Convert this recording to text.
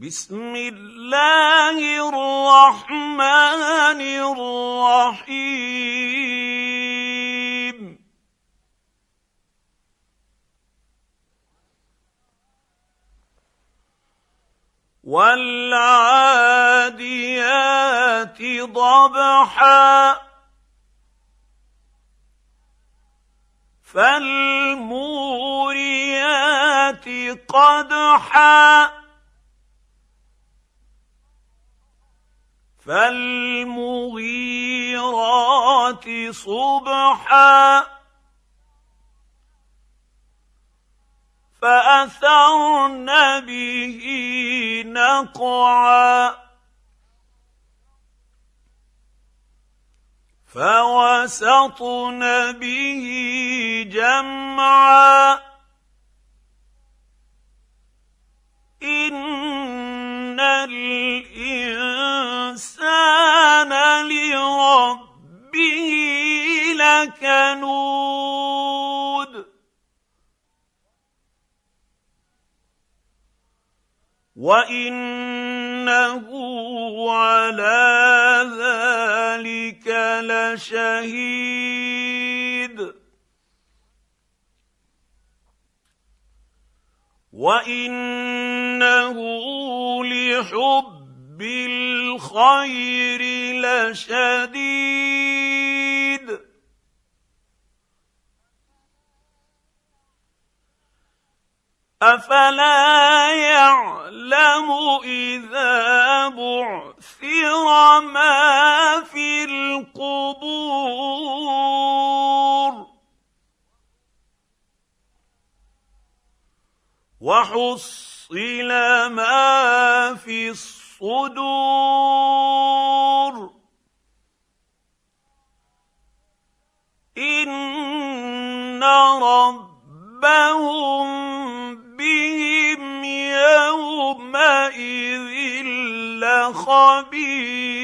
بسم الله الرحمن الرحيم. والعاديات ضبحا. فالموريات قدحا. فالمغيرات صبحا فأثرن به نقعا فوسطن به جمعا لكنود وإنه على ذلك لشهيد. وإنه لحب الخير لشديد. أفلا يعلم إذا بعثر ما في القبور وحصل ما في الصدور إن ربهم بهم يومئذ لخبير